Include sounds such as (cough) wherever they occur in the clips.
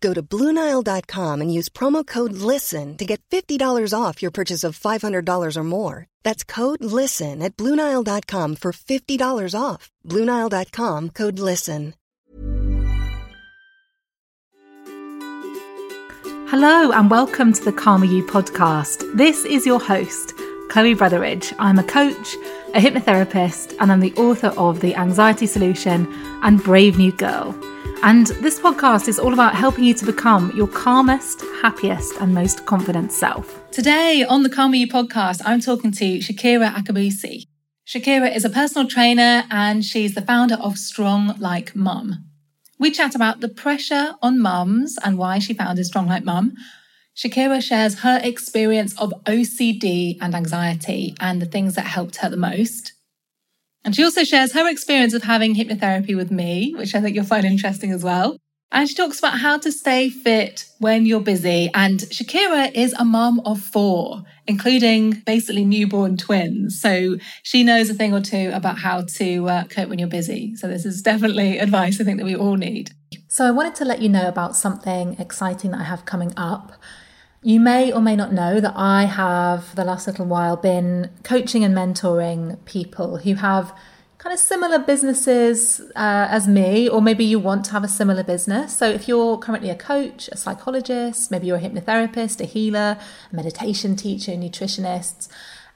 Go to Bluenile.com and use promo code LISTEN to get $50 off your purchase of $500 or more. That's code LISTEN at Bluenile.com for $50 off. Bluenile.com code LISTEN. Hello, and welcome to the Calmer You podcast. This is your host, Chloe Brotheridge. I'm a coach, a hypnotherapist, and I'm the author of The Anxiety Solution and Brave New Girl. And this podcast is all about helping you to become your calmest, happiest, and most confident self. Today on the Calmer You podcast, I'm talking to Shakira Akabusi. Shakira is a personal trainer and she's the founder of Strong Like Mum. We chat about the pressure on mums and why she founded Strong Like Mum. Shakira shares her experience of OCD and anxiety and the things that helped her the most. And she also shares her experience of having hypnotherapy with me, which I think you'll find interesting as well. And she talks about how to stay fit when you're busy. And Shakira is a mum of four, including basically newborn twins. So she knows a thing or two about how to uh, cope when you're busy. So this is definitely advice I think that we all need. So I wanted to let you know about something exciting that I have coming up. You may or may not know that I have, for the last little while, been coaching and mentoring people who have kind of similar businesses uh, as me, or maybe you want to have a similar business. So, if you're currently a coach, a psychologist, maybe you're a hypnotherapist, a healer, a meditation teacher, nutritionist,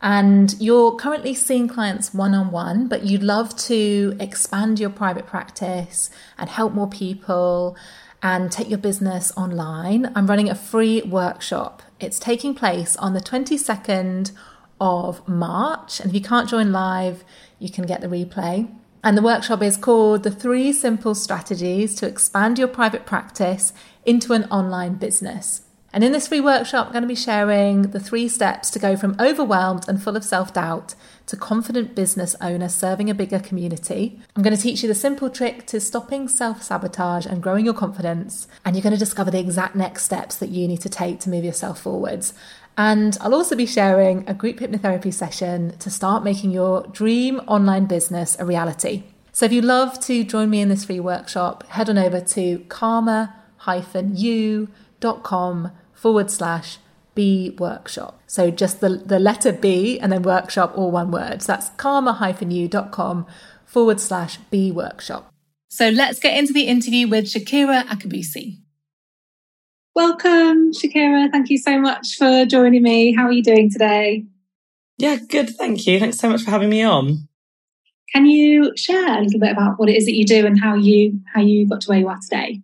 and you're currently seeing clients one on one, but you'd love to expand your private practice and help more people and take your business online, I'm running a free workshop. It's taking place on the 22nd of March. And if you can't join live, you can get the replay. And the workshop is called The Three Simple Strategies to Expand Your Private Practice into an Online Business. And in this free workshop, I'm going to be sharing the three steps to go from overwhelmed and full of self doubt to confident business owner serving a bigger community. I'm going to teach you the simple trick to stopping self sabotage and growing your confidence. And you're going to discover the exact next steps that you need to take to move yourself forwards. And I'll also be sharing a group hypnotherapy session to start making your dream online business a reality. So if you'd love to join me in this free workshop, head on over to calmer-you.com forward slash B workshop. So just the, the letter B and then workshop, all one word. So that's calmer-you.com forward slash B workshop. So let's get into the interview with Shakira Akabusi. Welcome, Shakira. Thank you so much for joining me. How are you doing today? Yeah, good. Thank you. Thanks so much for having me on. Can you share a little bit about what it is that you do and how you how you got to where you are today?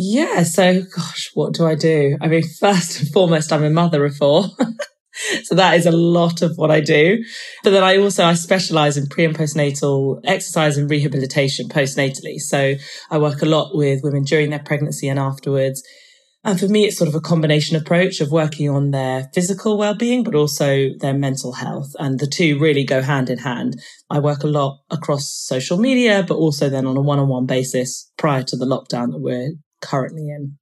Yeah. So, gosh, what do I do? I mean, (laughs) first and foremost, I'm a mother of four. (laughs) so that is a lot of what I do. But then I also, I specialize in pre and postnatal exercise and rehabilitation postnatally. So I work a lot with women during their pregnancy and afterwards. And for me, it's sort of a combination approach of working on their physical well-being, but also their mental health. And the two really go hand in hand. I work a lot across social media, but also then on a one-on-one basis prior to the lockdown that we're currently in.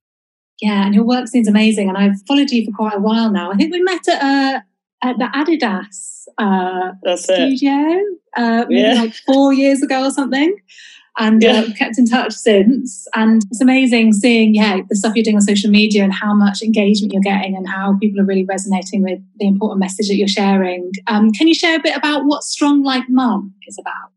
Yeah, and your work seems amazing, and I've followed you for quite a while now. I think we met at uh, at the Adidas uh, studio, uh, yeah. like four years ago or something, and uh, yeah. uh, kept in touch since. And it's amazing seeing, yeah, the stuff you're doing on social media and how much engagement you're getting, and how people are really resonating with the important message that you're sharing. Um, can you share a bit about what Strong Like Mum is about?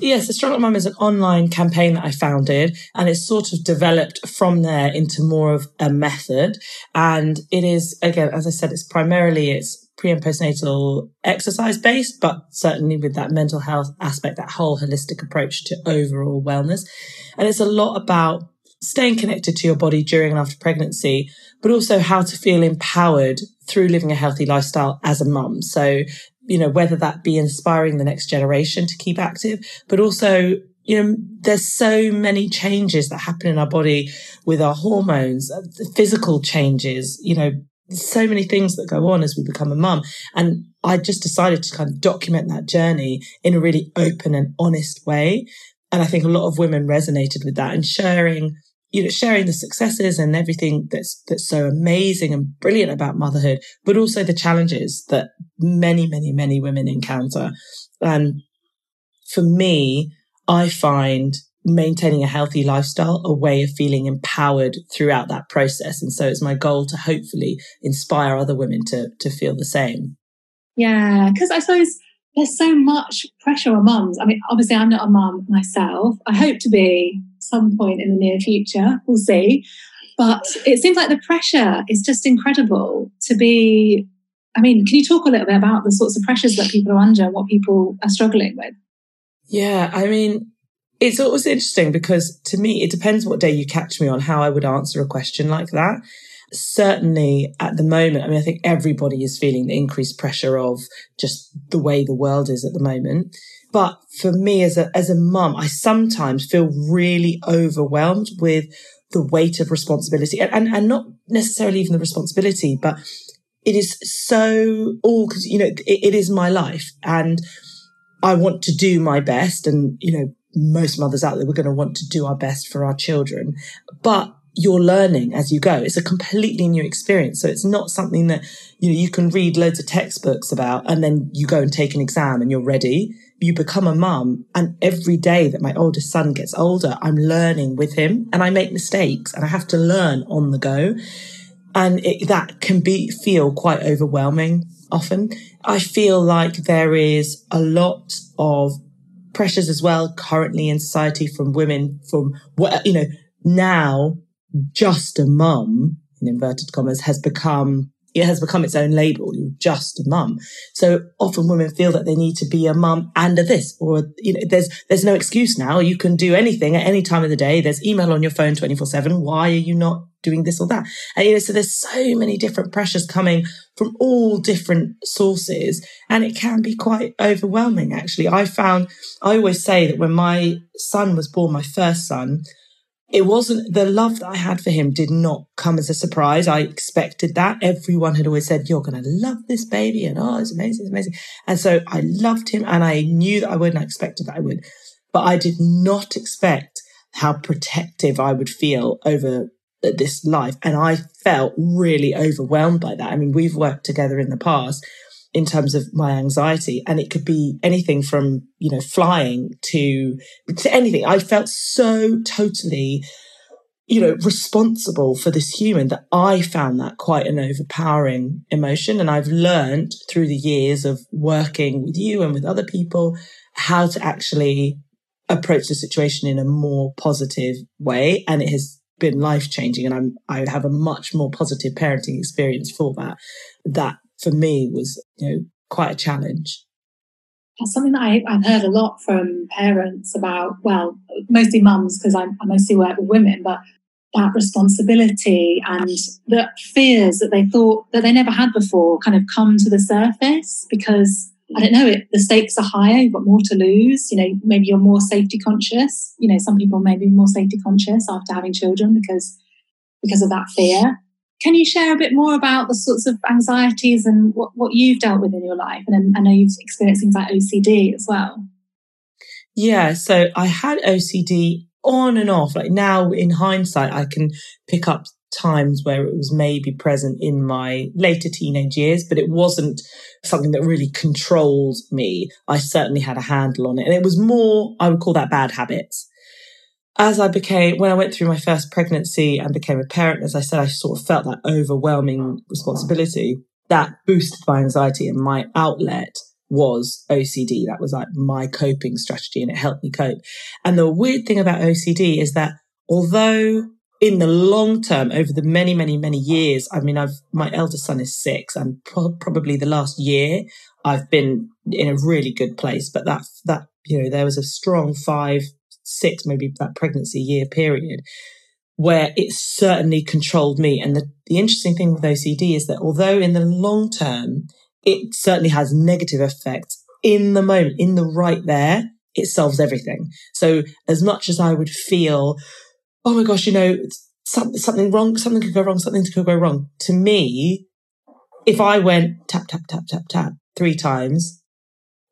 Yes, the Strong Like Mum is an online campaign that I founded and it's sort of developed from there into more of a method. And it is, again, as I said, it's primarily, it's pre and postnatal exercise based, but certainly with that mental health aspect, that whole holistic approach to overall wellness. And it's a lot about staying connected to your body during and after pregnancy, but also how to feel empowered through living a healthy lifestyle as a mum. So, you know, whether that be inspiring the next generation to keep active, but also you know, there's so many changes that happen in our body with our hormones, uh, physical changes, you know, so many things that go on as we become a mum. And I just decided to kind of document that journey in a really open and honest way. And I think a lot of women resonated with that and sharing, you know, sharing the successes and everything that's, that's so amazing and brilliant about motherhood, but also the challenges that many, many, many women encounter. And for me, I find maintaining a healthy lifestyle a way of feeling empowered throughout that process. And so it's my goal to hopefully inspire other women to, to feel the same. Yeah, because I suppose there's so much pressure on mums. I mean, obviously, I'm not a mum myself. I hope to be some point in the near future. We'll see. But it seems like the pressure is just incredible to be. I mean, can you talk a little bit about the sorts of pressures that people are under what people are struggling with? Yeah, I mean, it's always interesting because to me, it depends what day you catch me on how I would answer a question like that. Certainly at the moment, I mean, I think everybody is feeling the increased pressure of just the way the world is at the moment. But for me as a, as a mum, I sometimes feel really overwhelmed with the weight of responsibility and, and, and not necessarily even the responsibility, but it is so all because, you know, it, it is my life and I want to do my best and, you know, most mothers out there, we're going to want to do our best for our children. But you're learning as you go. It's a completely new experience. So it's not something that, you know, you can read loads of textbooks about and then you go and take an exam and you're ready. You become a mum and every day that my oldest son gets older, I'm learning with him and I make mistakes and I have to learn on the go. And it, that can be, feel quite overwhelming often. I feel like there is a lot of pressures as well currently in society from women from what, you know, now just a mum in inverted commas has become it has become its own label. You're just a mum. So often women feel that they need to be a mum and a this, or, you know, there's, there's no excuse now. You can do anything at any time of the day. There's email on your phone 24 seven. Why are you not doing this or that? And, you know, so there's so many different pressures coming from all different sources. And it can be quite overwhelming, actually. I found, I always say that when my son was born, my first son, it wasn't the love that I had for him did not come as a surprise. I expected that. Everyone had always said, you're going to love this baby. And oh, it's amazing. It's amazing. And so I loved him and I knew that I would and I expected that I would, but I did not expect how protective I would feel over uh, this life. And I felt really overwhelmed by that. I mean, we've worked together in the past in terms of my anxiety. And it could be anything from, you know, flying to, to anything. I felt so totally, you know, responsible for this human that I found that quite an overpowering emotion. And I've learned through the years of working with you and with other people how to actually approach the situation in a more positive way. And it has been life changing. And I'm, I have a much more positive parenting experience for that. That for me was, you know, quite a challenge. That's something that I, have heard a lot from parents about, well, mostly mums, because I, I mostly work with women, but that responsibility and the fears that they thought that they never had before kind of come to the surface because I don't know, it, the stakes are higher, you've got more to lose. You know, maybe you're more safety conscious. You know, some people may be more safety conscious after having children because because of that fear. Can you share a bit more about the sorts of anxieties and what, what you've dealt with in your life? And I know you've experienced things like OCD as well. Yeah, so I had OCD on and off. Like now, in hindsight, I can pick up times where it was maybe present in my later teenage years, but it wasn't something that really controlled me. I certainly had a handle on it. And it was more, I would call that bad habits as I became, when I went through my first pregnancy and became a parent, as I said, I sort of felt that overwhelming responsibility that boosted my anxiety and my outlet was OCD. That was like my coping strategy and it helped me cope. And the weird thing about OCD is that although in the long term, over the many, many, many years, I mean, I've, my eldest son is six and pro- probably the last year I've been in a really good place. But that, that, you know, there was a strong five, six, maybe that pregnancy year period where it certainly controlled me. And the, the interesting thing with OCD is that although in the long term, it certainly has negative effects in the moment, in the right there, it solves everything. So as much as I would feel, oh my gosh, you know, something, something wrong, something could go wrong, something could go wrong. To me, if I went tap, tap, tap, tap, tap three times,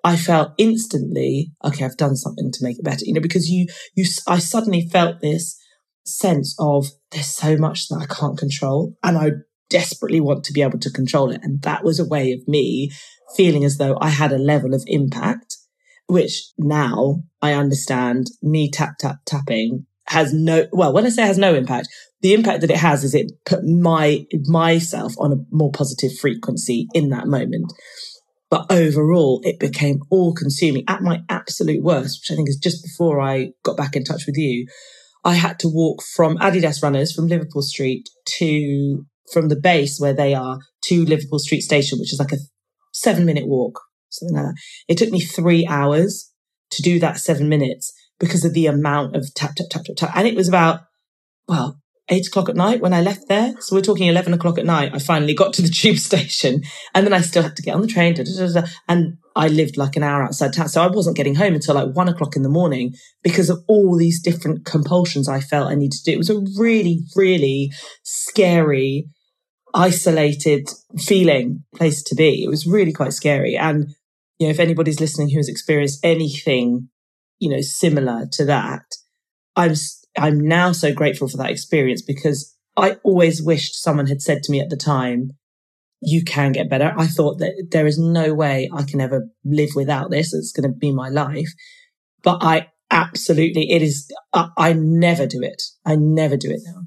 I felt instantly, okay, I've done something to make it better, you know, because you, you, I suddenly felt this sense of there's so much that I can't control and I desperately want to be able to control it. And that was a way of me feeling as though I had a level of impact, which now I understand me tap, tap, tapping has no, well, when I say has no impact, the impact that it has is it put my, myself on a more positive frequency in that moment. But overall, it became all consuming at my absolute worst, which I think is just before I got back in touch with you. I had to walk from Adidas runners from Liverpool Street to, from the base where they are to Liverpool Street Station, which is like a seven minute walk, something like that. It took me three hours to do that seven minutes because of the amount of tap, tap, tap, tap, tap. And it was about, well, eight o'clock at night when I left there. So we're talking 11 o'clock at night. I finally got to the (laughs) tube station and then I still had to get on the train. Da, da, da, and I lived like an hour outside town. So I wasn't getting home until like one o'clock in the morning because of all these different compulsions I felt I needed to do. It was a really, really scary, isolated feeling place to be. It was really quite scary. And, you know, if anybody's listening who has experienced anything you know, similar to that. I'm, I'm now so grateful for that experience because I always wished someone had said to me at the time, you can get better. I thought that there is no way I can ever live without this. It's going to be my life. But I absolutely, it is, I, I never do it. I never do it now.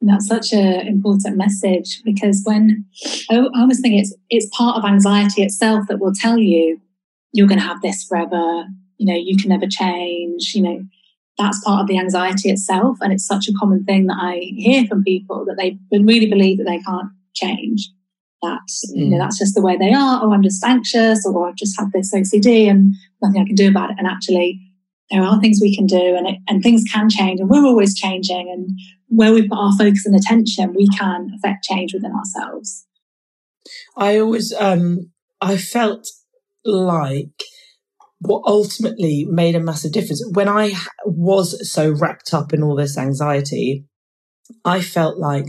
that's such an important message because when I, always think it's it's part of anxiety itself that will tell you you're going to have this forever you know, you can never change, you know, that's part of the anxiety itself. And it's such a common thing that I hear from people that they really believe that they can't change. That, mm. you know, mm. that's just the way they are, or I'm just anxious, or I've just had this OCD and nothing I can do about it. And actually, there are things we can do and, it, and things can change and we're always changing. And where we put our focus and attention, we can affect change within ourselves. I always, um, I felt like what ultimately made a massive difference when I was so wrapped up in all this anxiety, I felt like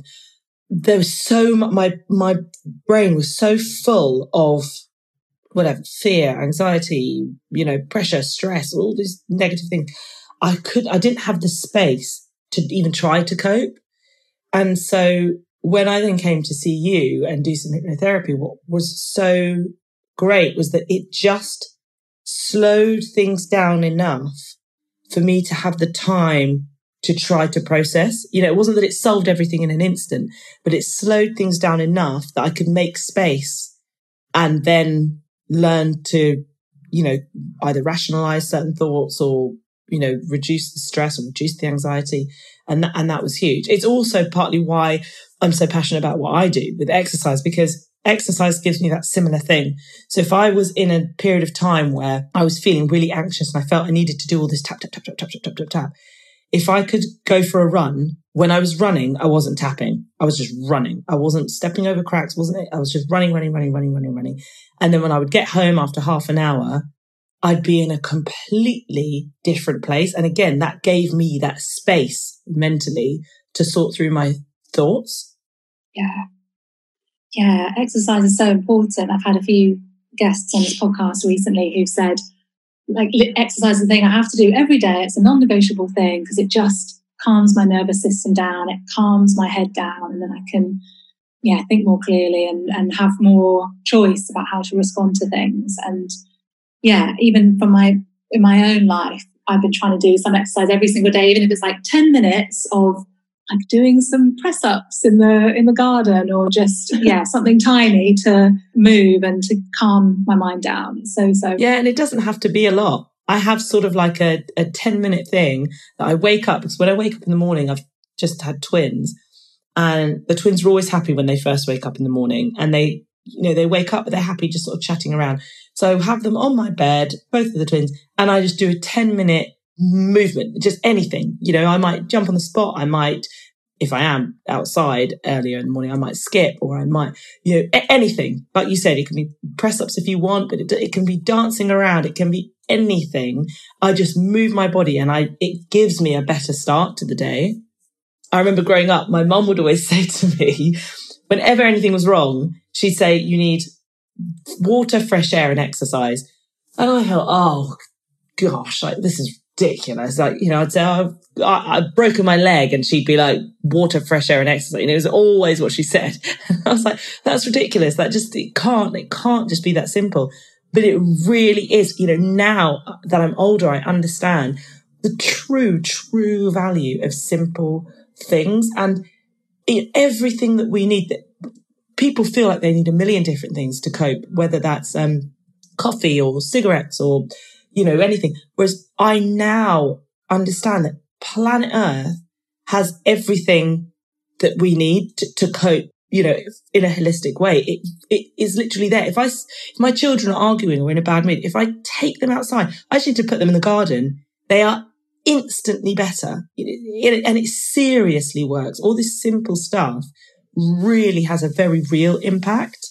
there was so much, my, my brain was so full of whatever fear, anxiety, you know, pressure, stress, all these negative things. I could, I didn't have the space to even try to cope. And so when I then came to see you and do some hypnotherapy, what was so great was that it just slowed things down enough for me to have the time to try to process. You know, it wasn't that it solved everything in an instant, but it slowed things down enough that I could make space and then learn to, you know, either rationalize certain thoughts or, you know, reduce the stress or reduce the anxiety. And that, and that was huge. It's also partly why I'm so passionate about what I do with exercise because exercise gives me that similar thing. So if I was in a period of time where I was feeling really anxious and I felt I needed to do all this tap, tap, tap, tap, tap, tap, tap, tap, tap, if I could go for a run, when I was running, I wasn't tapping. I was just running. I wasn't stepping over cracks, wasn't it? I was just running, running, running, running, running, running. And then when I would get home after half an hour, I'd be in a completely different place. And again, that gave me that space mentally to sort through my thoughts. Yeah. Yeah, exercise is so important. I've had a few guests on this podcast recently who've said, like, exercise is a thing I have to do every day. It's a non negotiable thing because it just calms my nervous system down, it calms my head down, and then I can, yeah, think more clearly and, and have more choice about how to respond to things. And yeah, even from my, in my own life, I've been trying to do some exercise every single day, even if it's like 10 minutes of like doing some press ups in the in the garden or just (laughs) yeah something tiny to move and to calm my mind down. So so. Yeah and it doesn't have to be a lot. I have sort of like a, a 10 minute thing that i wake up because when i wake up in the morning i've just had twins. And the twins are always happy when they first wake up in the morning and they, you know, they wake up, but they're happy just sort of chatting around. So I have them on my bed, both of the twins, and I just do a 10 minute movement, just anything. You know, I might jump on the spot. I might, if I am outside earlier in the morning, I might skip or I might, you know, anything. Like you said, it can be press ups if you want, but it, it can be dancing around. It can be anything. I just move my body and I, it gives me a better start to the day. I remember growing up, my mum would always (laughs) say to me, whenever anything was wrong, she'd say, you need water, fresh air and exercise. And I thought, oh gosh, like this is ridiculous. Like, you know, I'd say, oh, I, have broken my leg and she'd be like, water, fresh air and exercise. And it was always what she said. (laughs) I was like, that's ridiculous. That just, it can't, it can't just be that simple. But it really is, you know, now that I'm older, I understand the true, true value of simple things and everything that we need that people feel like they need a million different things to cope, whether that's, um, coffee or cigarettes or, you know, anything. Whereas I now understand that planet Earth has everything that we need to, to cope you know, in a holistic way. It, it is literally there. If I, if my children are arguing or in a bad mood, if I take them outside, I just need to put them in the garden. They are instantly better. and it seriously works. All this simple stuff really has a very real impact.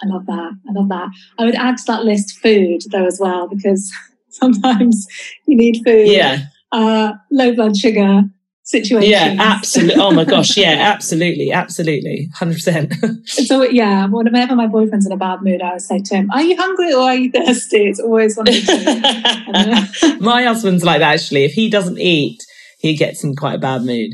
I love that. I love that. I would add to that list food though as well, because (laughs) sometimes you need food. Yeah. Uh, low blood sugar, situation. Yeah, absolutely. Oh my gosh. Yeah, absolutely. Absolutely. 100%. so, (laughs) yeah, whenever my boyfriend's in a bad mood, I would say to him, Are you hungry or are you thirsty? It's always one of the two. (laughs) my husband's like that, actually. If he doesn't eat, he gets in quite a bad mood.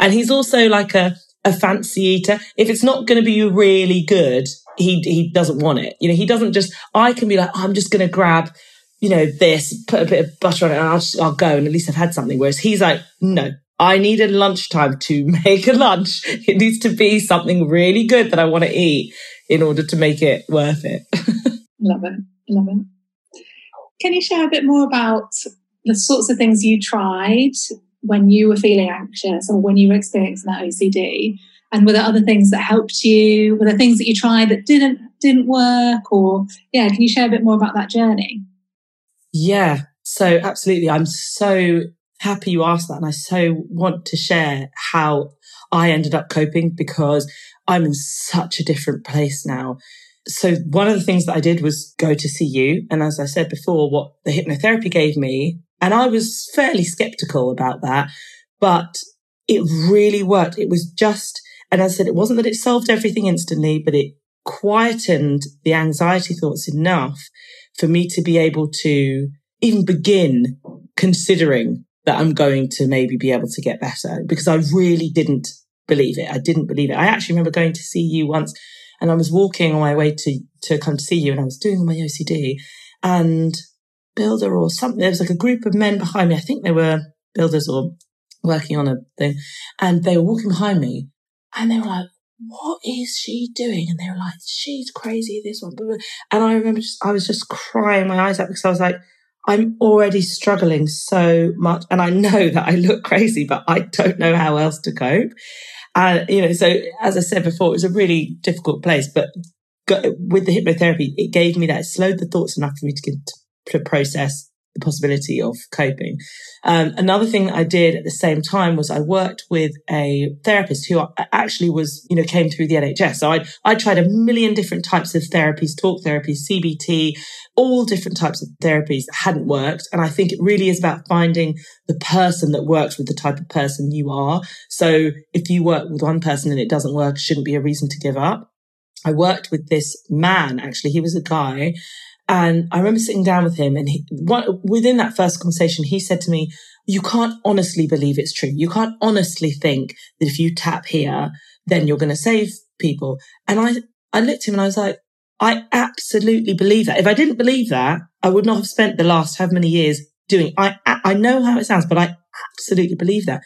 And he's also like a, a fancy eater. If it's not going to be really good, he, he doesn't want it. You know, he doesn't just, I can be like, oh, I'm just going to grab you know, this, put a bit of butter on it and I'll just, I'll go and at least I've had something. Whereas he's like, no, I need a lunchtime to (laughs) make a lunch. It needs to be something really good that I want to eat in order to make it worth it. (laughs) love it. Love it. Can you share a bit more about the sorts of things you tried when you were feeling anxious or when you were experiencing that OCD? And were there other things that helped you? Were there things that you tried that didn't didn't work? Or yeah, can you share a bit more about that journey? Yeah. So absolutely. I'm so happy you asked that. And I so want to share how I ended up coping because I'm in such a different place now. So one of the things that I did was go to see you. And as I said before, what the hypnotherapy gave me, and I was fairly skeptical about that, but it really worked. It was just, and as I said, it wasn't that it solved everything instantly, but it quietened the anxiety thoughts enough for me to be able to even begin considering that I'm going to maybe be able to get better because I really didn't believe it. I didn't believe it. I actually remember going to see you once and I was walking on my way to, to come to see you and I was doing my OCD and builder or something. There was like a group of men behind me. I think they were builders or working on a thing and they were walking behind me and they were like, what is she doing? And they were like, she's crazy, this one. And I remember just, I was just crying my eyes out because I was like, I'm already struggling so much. And I know (laughs) that I look crazy, but I don't know how else to cope. And, you know, so as I said before, it was a really difficult place, but with the hypnotherapy, it gave me that, it slowed the thoughts enough for me to get to process the possibility of coping. Um, another thing I did at the same time was I worked with a therapist who actually was, you know, came through the NHS. So I I tried a million different types of therapies, talk therapies, CBT, all different types of therapies that hadn't worked. And I think it really is about finding the person that works with the type of person you are. So if you work with one person and it doesn't work, shouldn't be a reason to give up. I worked with this man, actually. He was a guy and I remember sitting down with him and he, within that first conversation, he said to me, you can't honestly believe it's true. You can't honestly think that if you tap here, then you're going to save people. And I, I looked at him and I was like, I absolutely believe that. If I didn't believe that, I would not have spent the last how many years doing. I, I know how it sounds, but I absolutely believe that.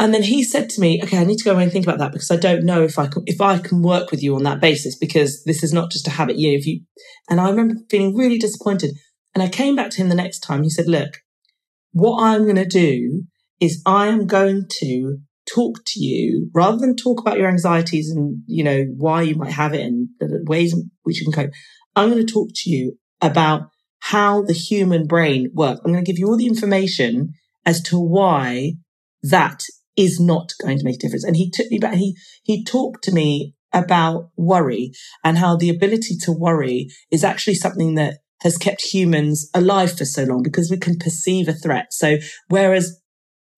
And then he said to me, okay, I need to go away and think about that because I don't know if I can, if I can work with you on that basis because this is not just a habit. You know, if you, and I remember feeling really disappointed. And I came back to him the next time. He said, look, what I'm going to do is I am going to talk to you rather than talk about your anxieties and, you know, why you might have it and the ways in which you can cope. I'm going to talk to you about how the human brain works. I'm going to give you all the information as to why that is not going to make a difference. And he took me back. He, he talked to me about worry and how the ability to worry is actually something that has kept humans alive for so long because we can perceive a threat. So whereas,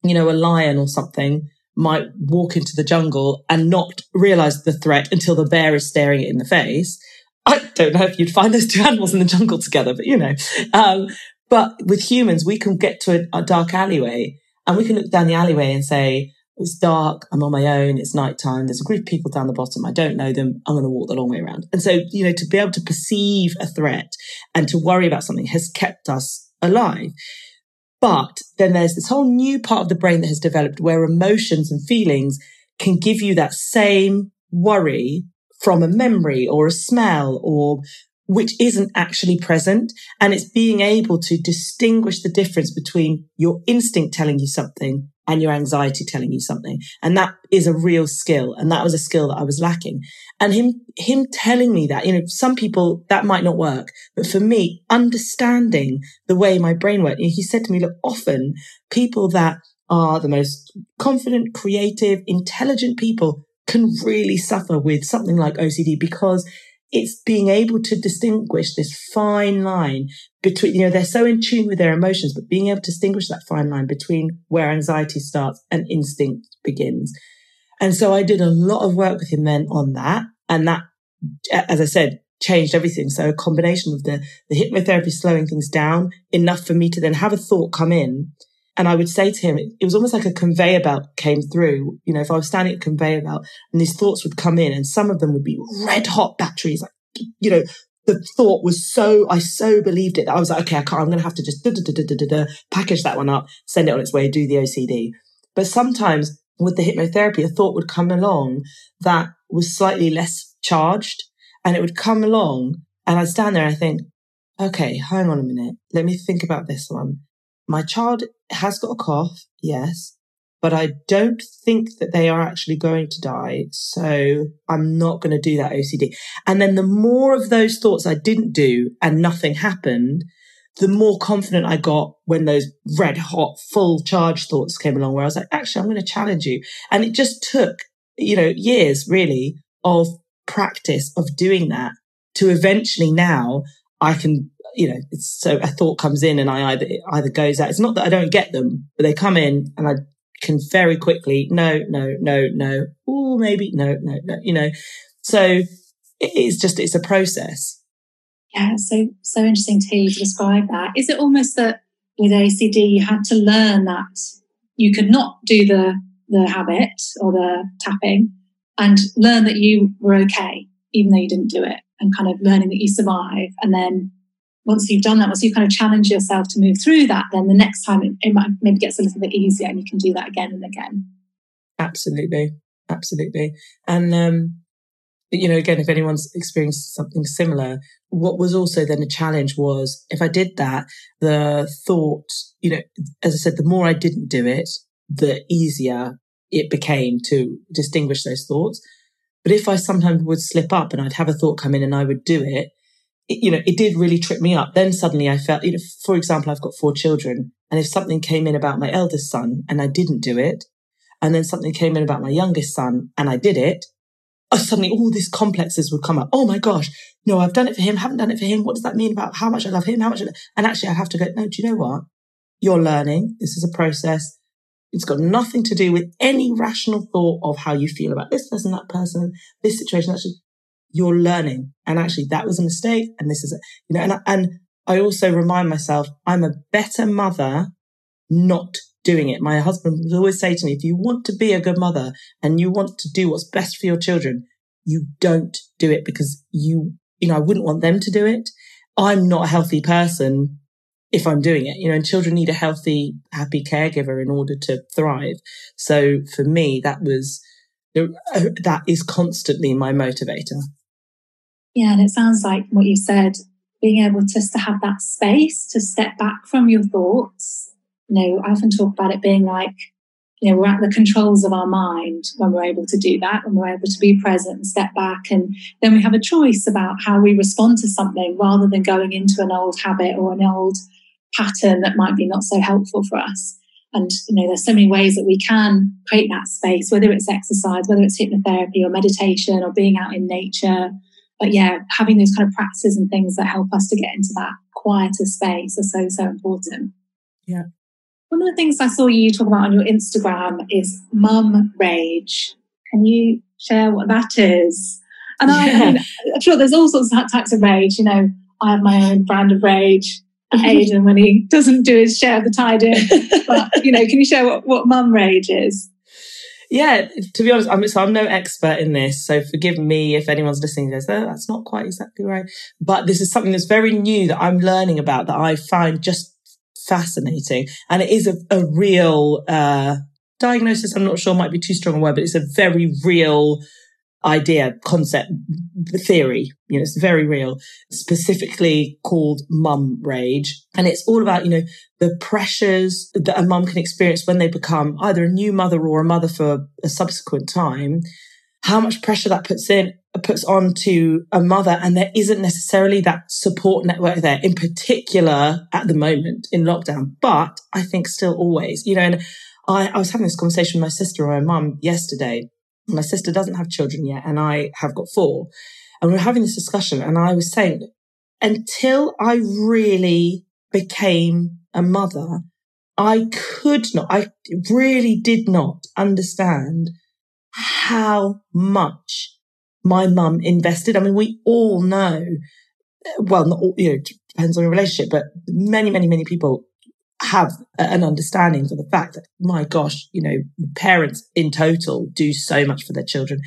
you know, a lion or something might walk into the jungle and not realize the threat until the bear is staring it in the face. I don't know if you'd find those two animals in the jungle together, but you know, um, but with humans, we can get to a, a dark alleyway and we can look down the alleyway and say, it's dark. I'm on my own. It's nighttime. There's a group of people down the bottom. I don't know them. I'm going to walk the long way around. And so, you know, to be able to perceive a threat and to worry about something has kept us alive. But then there's this whole new part of the brain that has developed where emotions and feelings can give you that same worry from a memory or a smell or which isn't actually present. And it's being able to distinguish the difference between your instinct telling you something and your anxiety telling you something. And that is a real skill. And that was a skill that I was lacking. And him, him telling me that, you know, some people that might not work, but for me, understanding the way my brain worked, he said to me, look, often people that are the most confident, creative, intelligent people can really suffer with something like OCD because it's being able to distinguish this fine line between, you know, they're so in tune with their emotions, but being able to distinguish that fine line between where anxiety starts and instinct begins. And so I did a lot of work with him then on that. And that, as I said, changed everything. So a combination of the, the hypnotherapy slowing things down enough for me to then have a thought come in and I would say to him, it was almost like a conveyor belt came through. You know, if I was standing at conveyor belt and these thoughts would come in and some of them would be red hot batteries, like, you know, the thought was so, I so believed it that I was like, okay, I can't, I'm going to have to just package that one up, send it on its way, do the OCD. But sometimes with the hypnotherapy, a thought would come along that was slightly less charged and it would come along and I'd stand there and I think, okay, hang on a minute. Let me think about this one. My child has got a cough, yes, but I don't think that they are actually going to die. So I'm not going to do that OCD. And then the more of those thoughts I didn't do and nothing happened, the more confident I got when those red hot, full charge thoughts came along where I was like, actually, I'm going to challenge you. And it just took, you know, years really of practice of doing that to eventually now I can you know, so a thought comes in and I either, either goes out. It's not that I don't get them, but they come in and I can very quickly, no, no, no, no, oh, maybe, no, no, no, you know. So it's just, it's a process. Yeah, so, so interesting to describe that. Is it almost that with OCD you had to learn that you could not do the, the habit or the tapping and learn that you were okay, even though you didn't do it and kind of learning that you survive and then once you've done that, once you kind of challenge yourself to move through that, then the next time it, it might maybe gets a little bit easier and you can do that again and again. Absolutely. Absolutely. And, um, you know, again, if anyone's experienced something similar, what was also then a challenge was if I did that, the thought, you know, as I said, the more I didn't do it, the easier it became to distinguish those thoughts. But if I sometimes would slip up and I'd have a thought come in and I would do it, you know, it did really trip me up. Then suddenly I felt, you know, for example, I've got four children. And if something came in about my eldest son and I didn't do it, and then something came in about my youngest son and I did it, oh, suddenly all these complexes would come up. Oh my gosh, no, I've done it for him, haven't done it for him. What does that mean about how much I love him? How much? I and actually, I have to go, no, do you know what? You're learning. This is a process. It's got nothing to do with any rational thought of how you feel about this person, that person, this situation. Just, you're learning. And actually that was a mistake. And this is, a, you know, and, and I also remind myself I'm a better mother not doing it. My husband would always say to me, if you want to be a good mother and you want to do what's best for your children, you don't do it because you, you know, I wouldn't want them to do it. I'm not a healthy person if I'm doing it, you know, and children need a healthy, happy caregiver in order to thrive. So for me, that was, uh, that is constantly my motivator. Yeah, and it sounds like what you said, being able just to have that space to step back from your thoughts. You know, I often talk about it being like you know, we're at the controls of our mind when we're able to do that, when we're able to be present and step back. And then we have a choice about how we respond to something rather than going into an old habit or an old pattern that might be not so helpful for us. And, you know, there's so many ways that we can create that space, whether it's exercise, whether it's hypnotherapy or meditation or being out in nature. But yeah, having those kind of practices and things that help us to get into that quieter space are so, so important. Yeah. One of the things I saw you talk about on your Instagram is mum rage. Can you share what that is? And I, yeah. I mean, I'm sure there's all sorts of types of rage. You know, I have my own brand of rage. (laughs) Aidan when he doesn't do his share of the tidying. But you know, can you share what, what mum rage is? Yeah, to be honest, I'm so I'm no expert in this, so forgive me if anyone's listening goes, oh, that's not quite exactly right. But this is something that's very new that I'm learning about that I find just fascinating. And it is a, a real uh, diagnosis. I'm not sure might be too strong a word, but it's a very real idea, concept, theory. You know, it's very real, specifically called mum rage. And it's all about, you know, the pressures that a mum can experience when they become either a new mother or a mother for a subsequent time, how much pressure that puts in puts on to a mother and there isn't necessarily that support network there in particular at the moment in lockdown but i think still always you know and i, I was having this conversation with my sister and my mum yesterday my sister doesn't have children yet and i have got four and we were having this discussion and i was saying until i really became a mother i could not i really did not understand how much my mum invested. I mean, we all know, well, not all, you know, depends on your relationship, but many, many, many people have an understanding for the fact that, my gosh, you know, parents in total do so much for their children.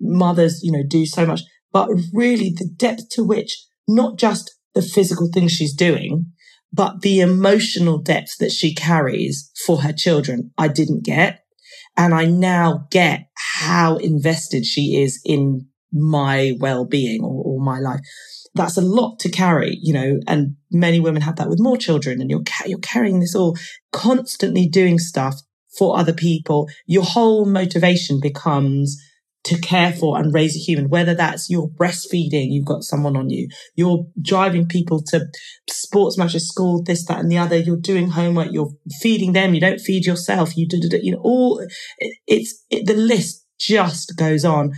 Mothers, you know, do so much, but really the depth to which not just the physical things she's doing, but the emotional depth that she carries for her children, I didn't get. And I now get how invested she is in my well-being or, or my life. That's a lot to carry, you know, and many women have that with more children and you're, you're carrying this all constantly doing stuff for other people. Your whole motivation becomes to care for and raise a human, whether that's you're breastfeeding, you've got someone on you, you're driving people to sports matches, school, this, that, and the other, you're doing homework, you're feeding them, you don't feed yourself, you do, you know, all, it's, it, the list just goes on.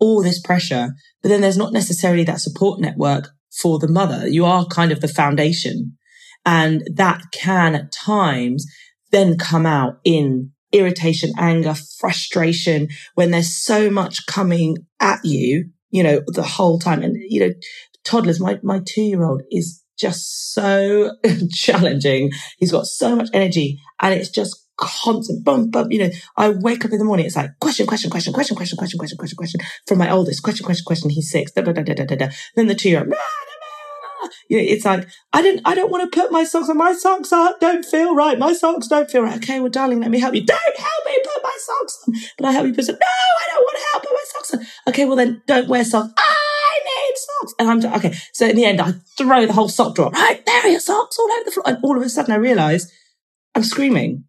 All this pressure, but then there's not necessarily that support network for the mother. You are kind of the foundation. And that can at times then come out in irritation, anger, frustration when there's so much coming at you, you know, the whole time. And, you know, toddlers, my, my two year old is just so (laughs) challenging. He's got so much energy and it's just constant bump, bump. You know, I wake up in the morning, it's like question, question, question, question, question, question, question, question, question from my oldest. Question, question, question. He's six. Da, da, da, da, da, da. Then the two year old, you know, it's like, I didn't, I don't want to put my socks on. My socks are, don't feel right. My socks don't feel right. Okay, well, darling, let me help you. Don't help me put my socks on. But I help you put some, no, I don't want to help put my socks on. Okay, well then don't wear socks. I need socks. And I'm, okay. So in the end, I throw the whole sock drawer. Right, there are your socks all over the floor. And all of a sudden I realize I'm screaming.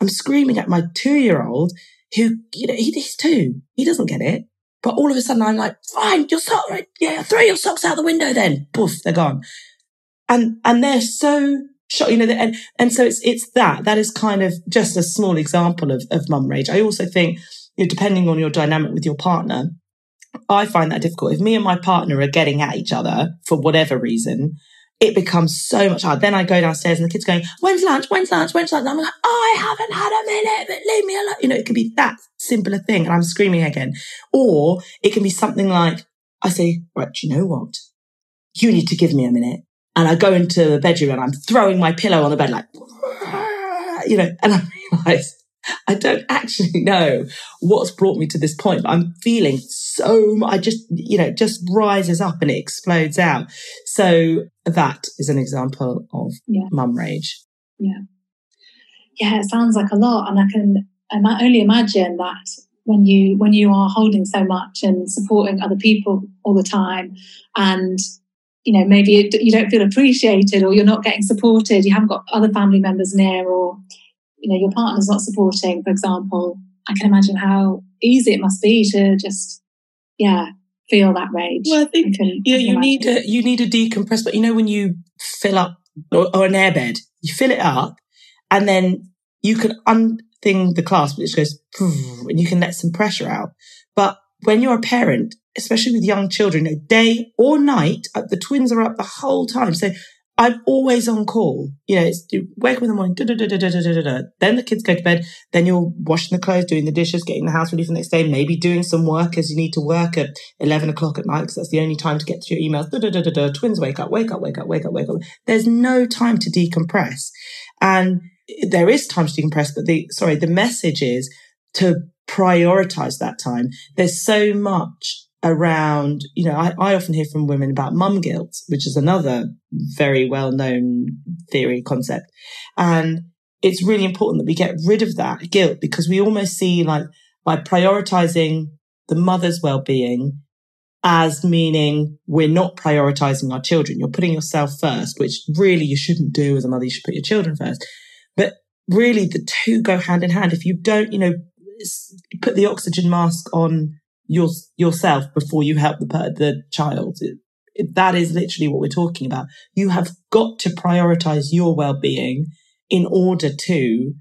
I'm screaming at my two year old who, you know, he, he's two. He doesn't get it. But all of a sudden I'm like, fine, your socks, right? Yeah, throw your socks out the window then. Poof, they're gone. And, and they're so shocked, you know, and, and so it's, it's that, that is kind of just a small example of, of mum rage. I also think, you know, depending on your dynamic with your partner, I find that difficult. If me and my partner are getting at each other for whatever reason, it becomes so much harder. Then I go downstairs and the kids going, when's lunch? When's lunch? When's lunch? And I'm like, I haven't had a minute, but leave me alone. You know, it can be that simple a thing. And I'm screaming again. Or it can be something like, I say, right, you know what? You need to give me a minute. And I go into the bedroom and I'm throwing my pillow on the bed like, (laughs) you know, and I realize I don't actually know what's brought me to this point, but I'm feeling so, I just, you know, just rises up and it explodes out. So that is an example of yeah. mum rage. Yeah. Yeah, it sounds like a lot. And I can I only imagine that when you when you are holding so much and supporting other people all the time and you know maybe you don't feel appreciated or you're not getting supported you haven't got other family members near or you know, your partner's not supporting, for example, I can imagine how easy it must be to just, yeah, feel that rage. Well, I think, I can, yeah, I you imagine. need a, you need a decompress, but you know, when you fill up or, or an airbed, you fill it up and then you can unthing the clasp, which goes, and you can let some pressure out. But when you're a parent, especially with young children, day or night, uh, the twins are up the whole time. So I'm always on call. You know, it's you wake up in the morning, da, da, da, da, da, da, da, then the kids go to bed, then you're washing the clothes, doing the dishes, getting the house ready for the next day, maybe doing some work as you need to work at 11 o'clock at night because that's the only time to get to your emails. Da, da, da, da, da. Twins wake up, wake up, wake up, wake up, wake up. There's no time to decompress. And there is time to decompress, but the, sorry, the message is to prioritize that time. There's so much around, you know, I, I often hear from women about mum guilt, which is another very well known theory concept. And it's really important that we get rid of that guilt because we almost see like by prioritizing the mother's well-being as meaning we're not prioritizing our children. You're putting yourself first, which really you shouldn't do as a mother. You should put your children first. But really the two go hand in hand. If you don't, you know, put the oxygen mask on your, yourself before you help the, the child. It, it, that is literally what we're talking about. You have got to prioritize your well-being in order to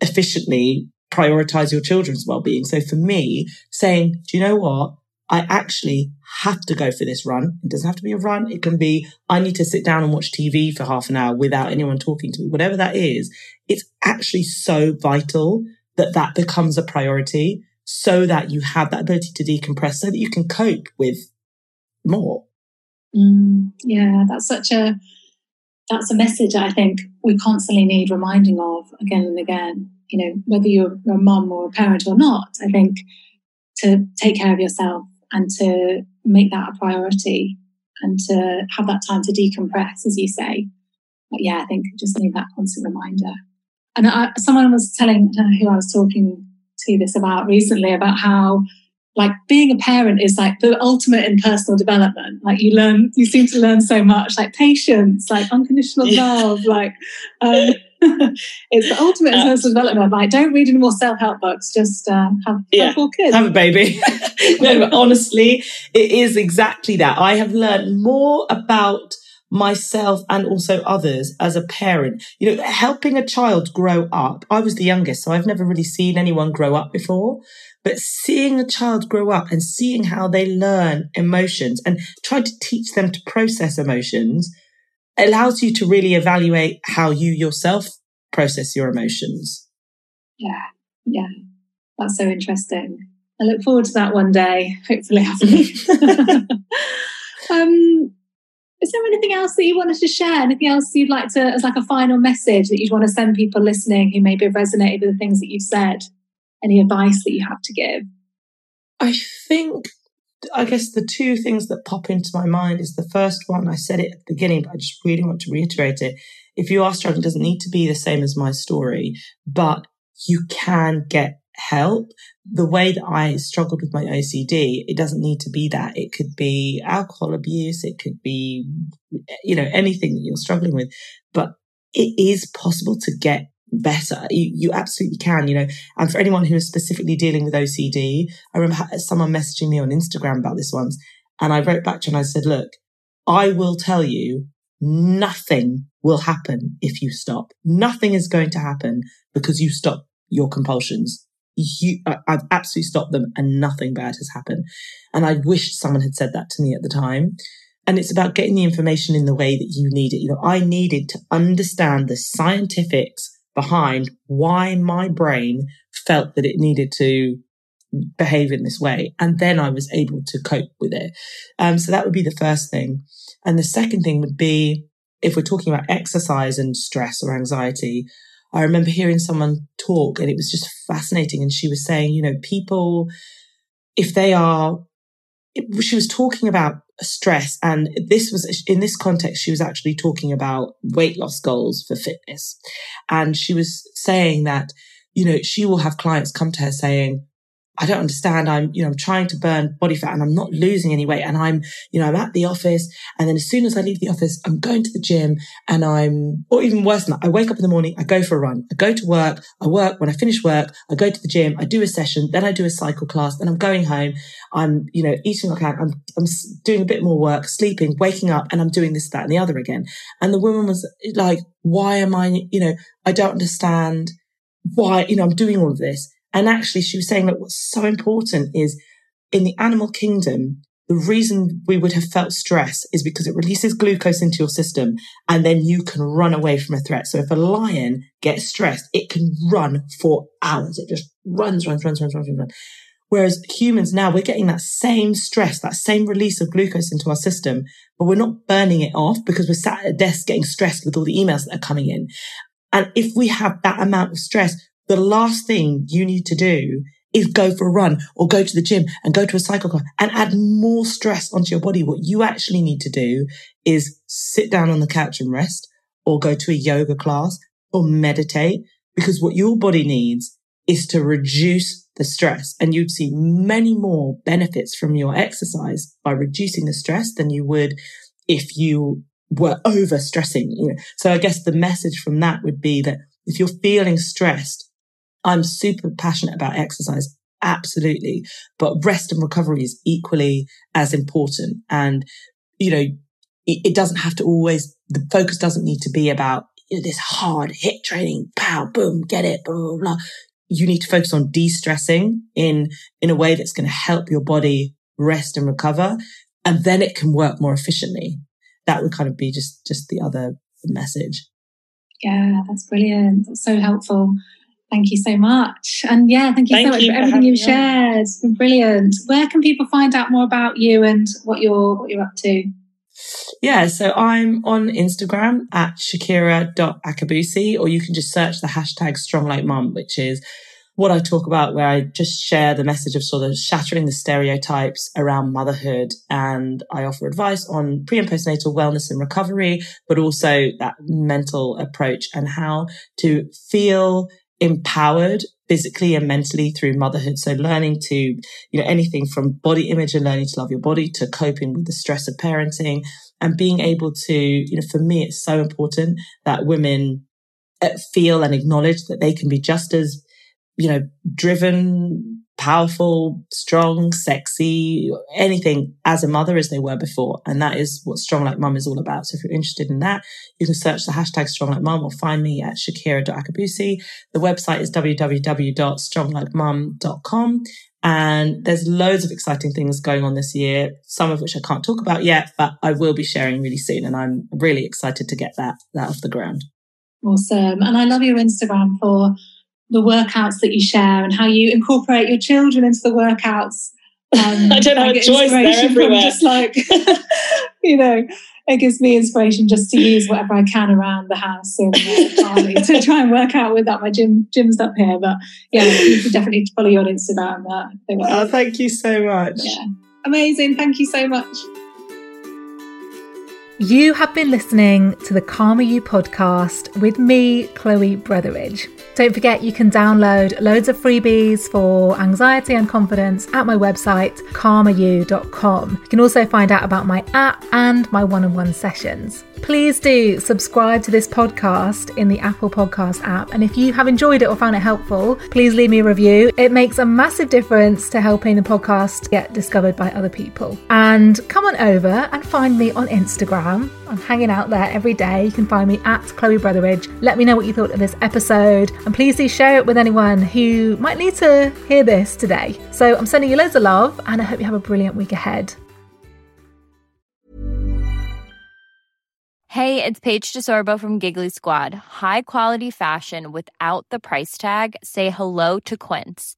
efficiently prioritize your children's well-being. So for me, saying, do you know what? I actually have to go for this run. It doesn't have to be a run. It can be, I need to sit down and watch TV for half an hour without anyone talking to me. Whatever that is, it's actually so vital that that becomes a priority so that you have that ability to decompress so that you can cope with more. Mm, yeah, that's such a that's a message I think we constantly need reminding of again and again. You know, whether you're a mum or a parent or not, I think to take care of yourself and to make that a priority and to have that time to decompress, as you say. But yeah, I think just need that constant reminder. And I, someone was telling, who I was talking to this about recently about how like being a parent is like the ultimate in personal development. Like you learn, you seem to learn so much, like patience, like unconditional love, like um, (laughs) it's the ultimate in personal development. Like don't read any more self help books, just uh, have, yeah. have four kids, have a baby. (laughs) no, but honestly, it is exactly that. I have learned more about myself and also others as a parent. You know, helping a child grow up. I was the youngest, so I've never really seen anyone grow up before. But seeing a child grow up and seeing how they learn emotions and trying to teach them to process emotions allows you to really evaluate how you yourself process your emotions. Yeah, yeah. That's so interesting. I look forward to that one day, hopefully. (laughs) (laughs) um, is there anything else that you wanted to share? Anything else you'd like to, as like a final message that you'd want to send people listening who maybe have resonated with the things that you've said? Any advice that you have to give? I think, I guess the two things that pop into my mind is the first one, I said it at the beginning, but I just really want to reiterate it. If you are struggling, it doesn't need to be the same as my story, but you can get help. The way that I struggled with my OCD, it doesn't need to be that. It could be alcohol abuse. It could be, you know, anything that you're struggling with, but it is possible to get better. You, you absolutely can, you know, and for anyone who is specifically dealing with OCD, I remember someone messaging me on Instagram about this once and I wrote back to her and I said, look, I will tell you nothing will happen if you stop. Nothing is going to happen because you stop your compulsions you, I've absolutely stopped them and nothing bad has happened. And I wished someone had said that to me at the time. And it's about getting the information in the way that you need it. You know, I needed to understand the scientifics behind why my brain felt that it needed to behave in this way. And then I was able to cope with it. Um, so that would be the first thing. And the second thing would be if we're talking about exercise and stress or anxiety, I remember hearing someone talk and it was just fascinating. And she was saying, you know, people, if they are, she was talking about stress. And this was in this context, she was actually talking about weight loss goals for fitness. And she was saying that, you know, she will have clients come to her saying, I don't understand. I'm, you know, I'm trying to burn body fat and I'm not losing any weight. And I'm, you know, I'm at the office. And then as soon as I leave the office, I'm going to the gym and I'm, or even worse than that, I wake up in the morning, I go for a run, I go to work, I work. When I finish work, I go to the gym, I do a session, then I do a cycle class, then I'm going home. I'm, you know, eating can. I'm, I'm doing a bit more work, sleeping, waking up, and I'm doing this, that, and the other again. And the woman was like, why am I, you know, I don't understand why, you know, I'm doing all of this. And actually, she was saying that what's so important is in the animal kingdom, the reason we would have felt stress is because it releases glucose into your system and then you can run away from a threat. So if a lion gets stressed, it can run for hours. It just runs, runs, runs, runs, runs, runs. Whereas humans now, we're getting that same stress, that same release of glucose into our system, but we're not burning it off because we're sat at a desk getting stressed with all the emails that are coming in. And if we have that amount of stress, the last thing you need to do is go for a run or go to the gym and go to a cycle club and add more stress onto your body. What you actually need to do is sit down on the couch and rest or go to a yoga class or meditate because what your body needs is to reduce the stress and you'd see many more benefits from your exercise by reducing the stress than you would if you were over stressing. So I guess the message from that would be that if you're feeling stressed, I'm super passionate about exercise. Absolutely. But rest and recovery is equally as important. And, you know, it, it doesn't have to always, the focus doesn't need to be about you know, this hard HIIT training, pow, boom, get it, blah, blah, blah you need to focus on de-stressing in, in a way that's going to help your body rest and recover. And then it can work more efficiently. That would kind of be just, just the other message. Yeah, that's brilliant. That's so helpful. Thank you so much. And yeah, thank you thank so much you for everything you've shared. It's been brilliant. Where can people find out more about you and what you're what you're up to? Yeah, so I'm on Instagram at shakira.akabusi, or you can just search the hashtag strong like mum, which is what I talk about, where I just share the message of sort of shattering the stereotypes around motherhood. And I offer advice on pre and postnatal wellness and recovery, but also that mental approach and how to feel empowered physically and mentally through motherhood. So learning to, you know, anything from body image and learning to love your body to coping with the stress of parenting and being able to, you know, for me, it's so important that women uh, feel and acknowledge that they can be just as, you know, driven, powerful, strong, sexy, anything as a mother as they were before. And that is what Strong Like Mum is all about. So if you're interested in that, you can search the hashtag Strong Like Mum or find me at shakira.akabusi. The website is www.stronglikemum.com. And there's loads of exciting things going on this year, some of which I can't talk about yet, but I will be sharing really soon. And I'm really excited to get that, that off the ground. Awesome. And I love your Instagram for the workouts that you share and how you incorporate your children into the workouts. Um, (laughs) I don't have a choice. They're everywhere. Just like, (laughs) you know, it gives me inspiration just to use whatever I can around the house and uh, to try and work out with that. My gym gym's up here, but yeah, you can definitely follow you on Instagram. Uh, oh, thank you so much. Yeah, amazing. Thank you so much. You have been listening to the Calmer You podcast with me, Chloe Brotheridge. Don't forget you can download loads of freebies for anxiety and confidence at my website, calmer-you.com. You can also find out about my app and my one on one sessions. Please do subscribe to this podcast in the Apple Podcast app. And if you have enjoyed it or found it helpful, please leave me a review. It makes a massive difference to helping the podcast get discovered by other people. And come on over and find me on Instagram. I'm hanging out there every day. You can find me at Chloe Brotheridge. Let me know what you thought of this episode. And please do share it with anyone who might need to hear this today. So I'm sending you loads of love and I hope you have a brilliant week ahead. Hey, it's Paige DeSorbo from Giggly Squad. High quality fashion without the price tag? Say hello to Quince.